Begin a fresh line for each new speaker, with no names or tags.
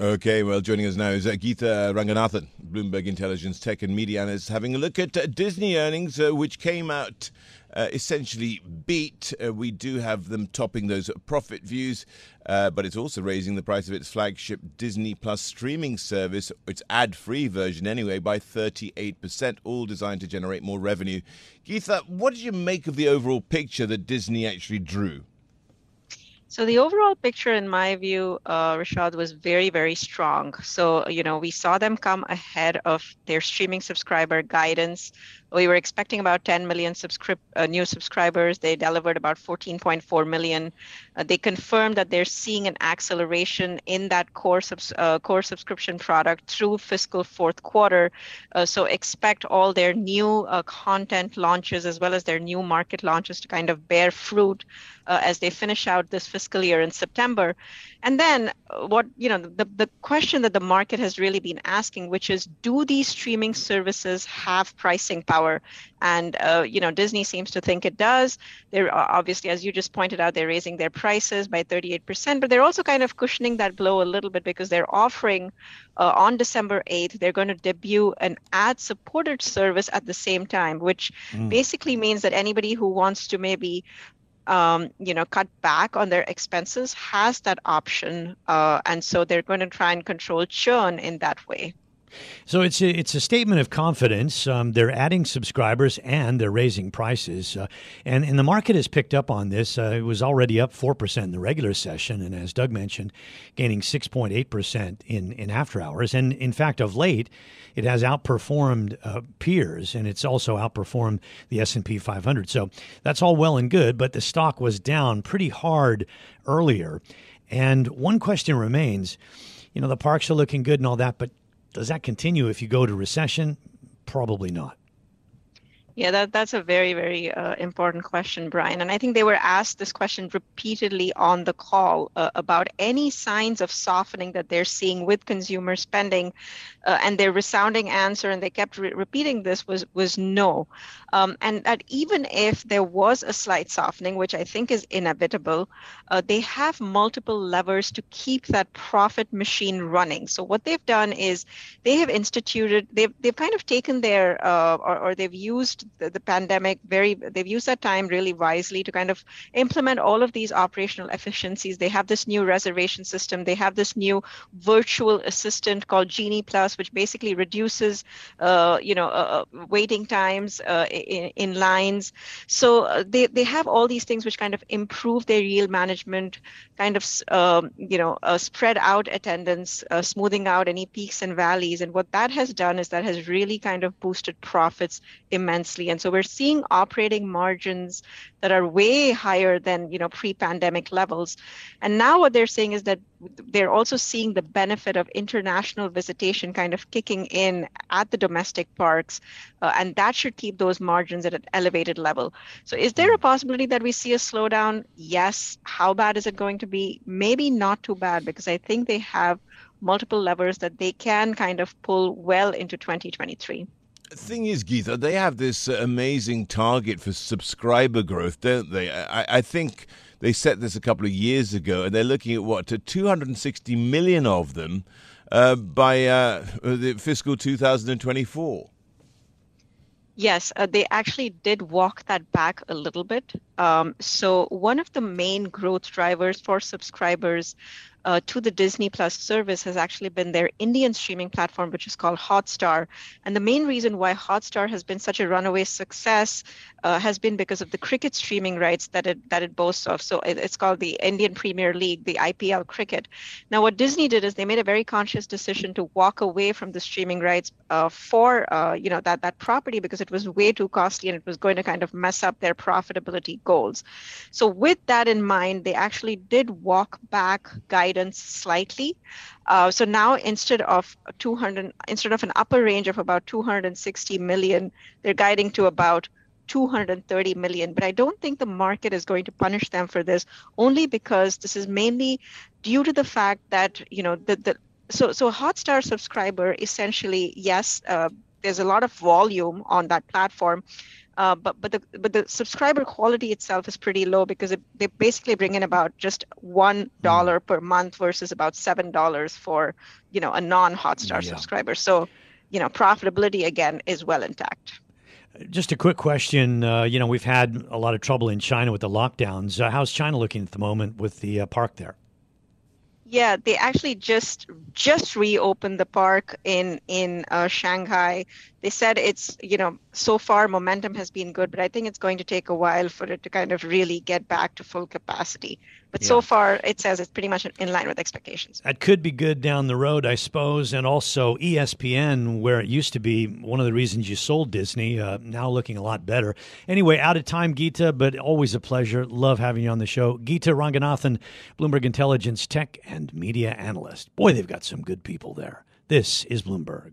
Okay, well, joining us now is uh, Geetha Ranganathan, Bloomberg Intelligence Tech and Media Analyst, having a look at uh, Disney earnings, uh, which came out uh, essentially beat. Uh, we do have them topping those profit views, uh, but it's also raising the price of its flagship Disney Plus streaming service, its ad free version anyway, by 38%, all designed to generate more revenue. Geetha, what did you make of the overall picture that Disney actually drew?
So the overall picture, in my view, uh, Rishaad, was very, very strong. So, you know, we saw them come ahead of their streaming subscriber guidance. We were expecting about 10 million uh, new subscribers. They delivered about 14.4 million. Uh, they confirmed that they're seeing an acceleration in that core, subs- uh, core subscription product through fiscal fourth quarter. Uh, so expect all their new uh, content launches as well as their new market launches to kind of bear fruit uh, as they finish out this fiscal year in September. And then what, you know, the, the question that the market has really been asking, which is do these streaming services have pricing power? And, uh, you know, Disney seems to think it does. They're obviously, as you just pointed out, they're raising their prices by 38%, but they're also kind of cushioning that blow a little bit because they're offering uh, on December 8th, they're going to debut an ad supported service at the same time, which mm. basically means that anybody who wants to maybe um, you know, cut back on their expenses has that option, uh, and so they're going to try and control churn in that way.
So it's a, it's a statement of confidence. Um, they're adding subscribers and they're raising prices, uh, and and the market has picked up on this. Uh, it was already up four percent in the regular session, and as Doug mentioned, gaining six point eight percent in in after hours. And in fact, of late, it has outperformed uh, peers, and it's also outperformed the S and P 500. So that's all well and good, but the stock was down pretty hard earlier. And one question remains. You know, the parks are looking good and all that, but does that continue if you go to recession? Probably not.
Yeah, that, that's a very, very uh, important question, Bryan. And I think they were asked this question repeatedly on the call uh, about any signs of softening that they're seeing with consumer spending. Uh, and their resounding answer, and they kept re- repeating this, was, was no. Um, and that even if there was a slight softening, which I think is inevitable, uh, they have multiple levers to keep that profit machine running. So what they've done is they have instituted, they've, they've kind of taken their, uh, or, or they've used the, the pandemic very they've used that time really wisely to kind of implement all of these operational efficiencies. They have this new reservation system. They have this new virtual assistant called genie plus which basically reduces uh, you know uh, uh waiting times uh, in, in, lines. So uh, they, they have all these things which kind of improve their yield management kind of um, you know uh, spread out attendance smoothing out any peaks and valleys. And what that has done is that has really kind of boosted profits immensely immensely. And so we're seeing operating margins that are way higher than you know pre-pandemic levels. And now what they're saying is that they're also seeing the benefit of international visitation kind of kicking in at the domestic parks, uh, and that should keep those margins at an elevated level. So is there a possibility that we see a slowdown? Yes. How bad is it going to be? Maybe not too bad because I think they have multiple levers that they can kind of pull well into 2023
thing is, Geetha, they have this uh, amazing target for subscriber growth, don't they? I, I think they set this a couple of years ago, and they're looking at what to 260 million of them uh, by uh, the fiscal 2024.
Yes, uh, they actually did walk that back a little bit. Um, so, one of the main growth drivers for subscribers uh, to the Disney Plus service has actually been their Indian streaming platform, which is called Hotstar. And the main reason why Hotstar has been such a runaway success uh, has been because of the cricket streaming rights that it that it boasts of. So it, it's called the Indian Premier League, the IPL cricket. Now, what Disney did is they made a very conscious decision to walk away from the streaming rights uh, for uh, you know that that property because it was way too costly and it was going to kind of mess up their profitability goals. So with that in mind, they actually did walk back guidance slightly. Uh, so now instead of 200, instead of an upper range of about 260 million, they're guiding to about 230 million. But I don't think the market is going to punish them for this, only because this is mainly due to the fact that you know the the so so Hotstar subscriber essentially yes. Uh, there's a lot of volume on that platform, uh, but but the but the subscriber quality itself is pretty low because it, they basically bring in about just one dollar mm. per month versus about seven dollars for you know a non-Hotstar yeah. subscriber. So you know profitability again is well intact.
Just a quick question. Uh, you know, we've had a lot of trouble in China with the lockdowns. Uh, how's China looking at the moment with the uh, park there?
Yeah, they actually just just reopened the park in in uh, Shanghai. They said it's you know so far momentum has been good, but I think it's going to take a while for it to kind of really get back to full capacity. But yeah. so far, it says it's pretty much in line with expectations.
That could be good down the road, I suppose. And also ESPN, where it used to be one of the reasons you sold Disney, uh, now looking a lot better. Anyway, out of time, Geetha, but always a pleasure. Love having you on the show. Geetha Ranganathan, Bloomberg Intelligence tech and media analyst. Boy, they've got some good people there. This is Bloomberg.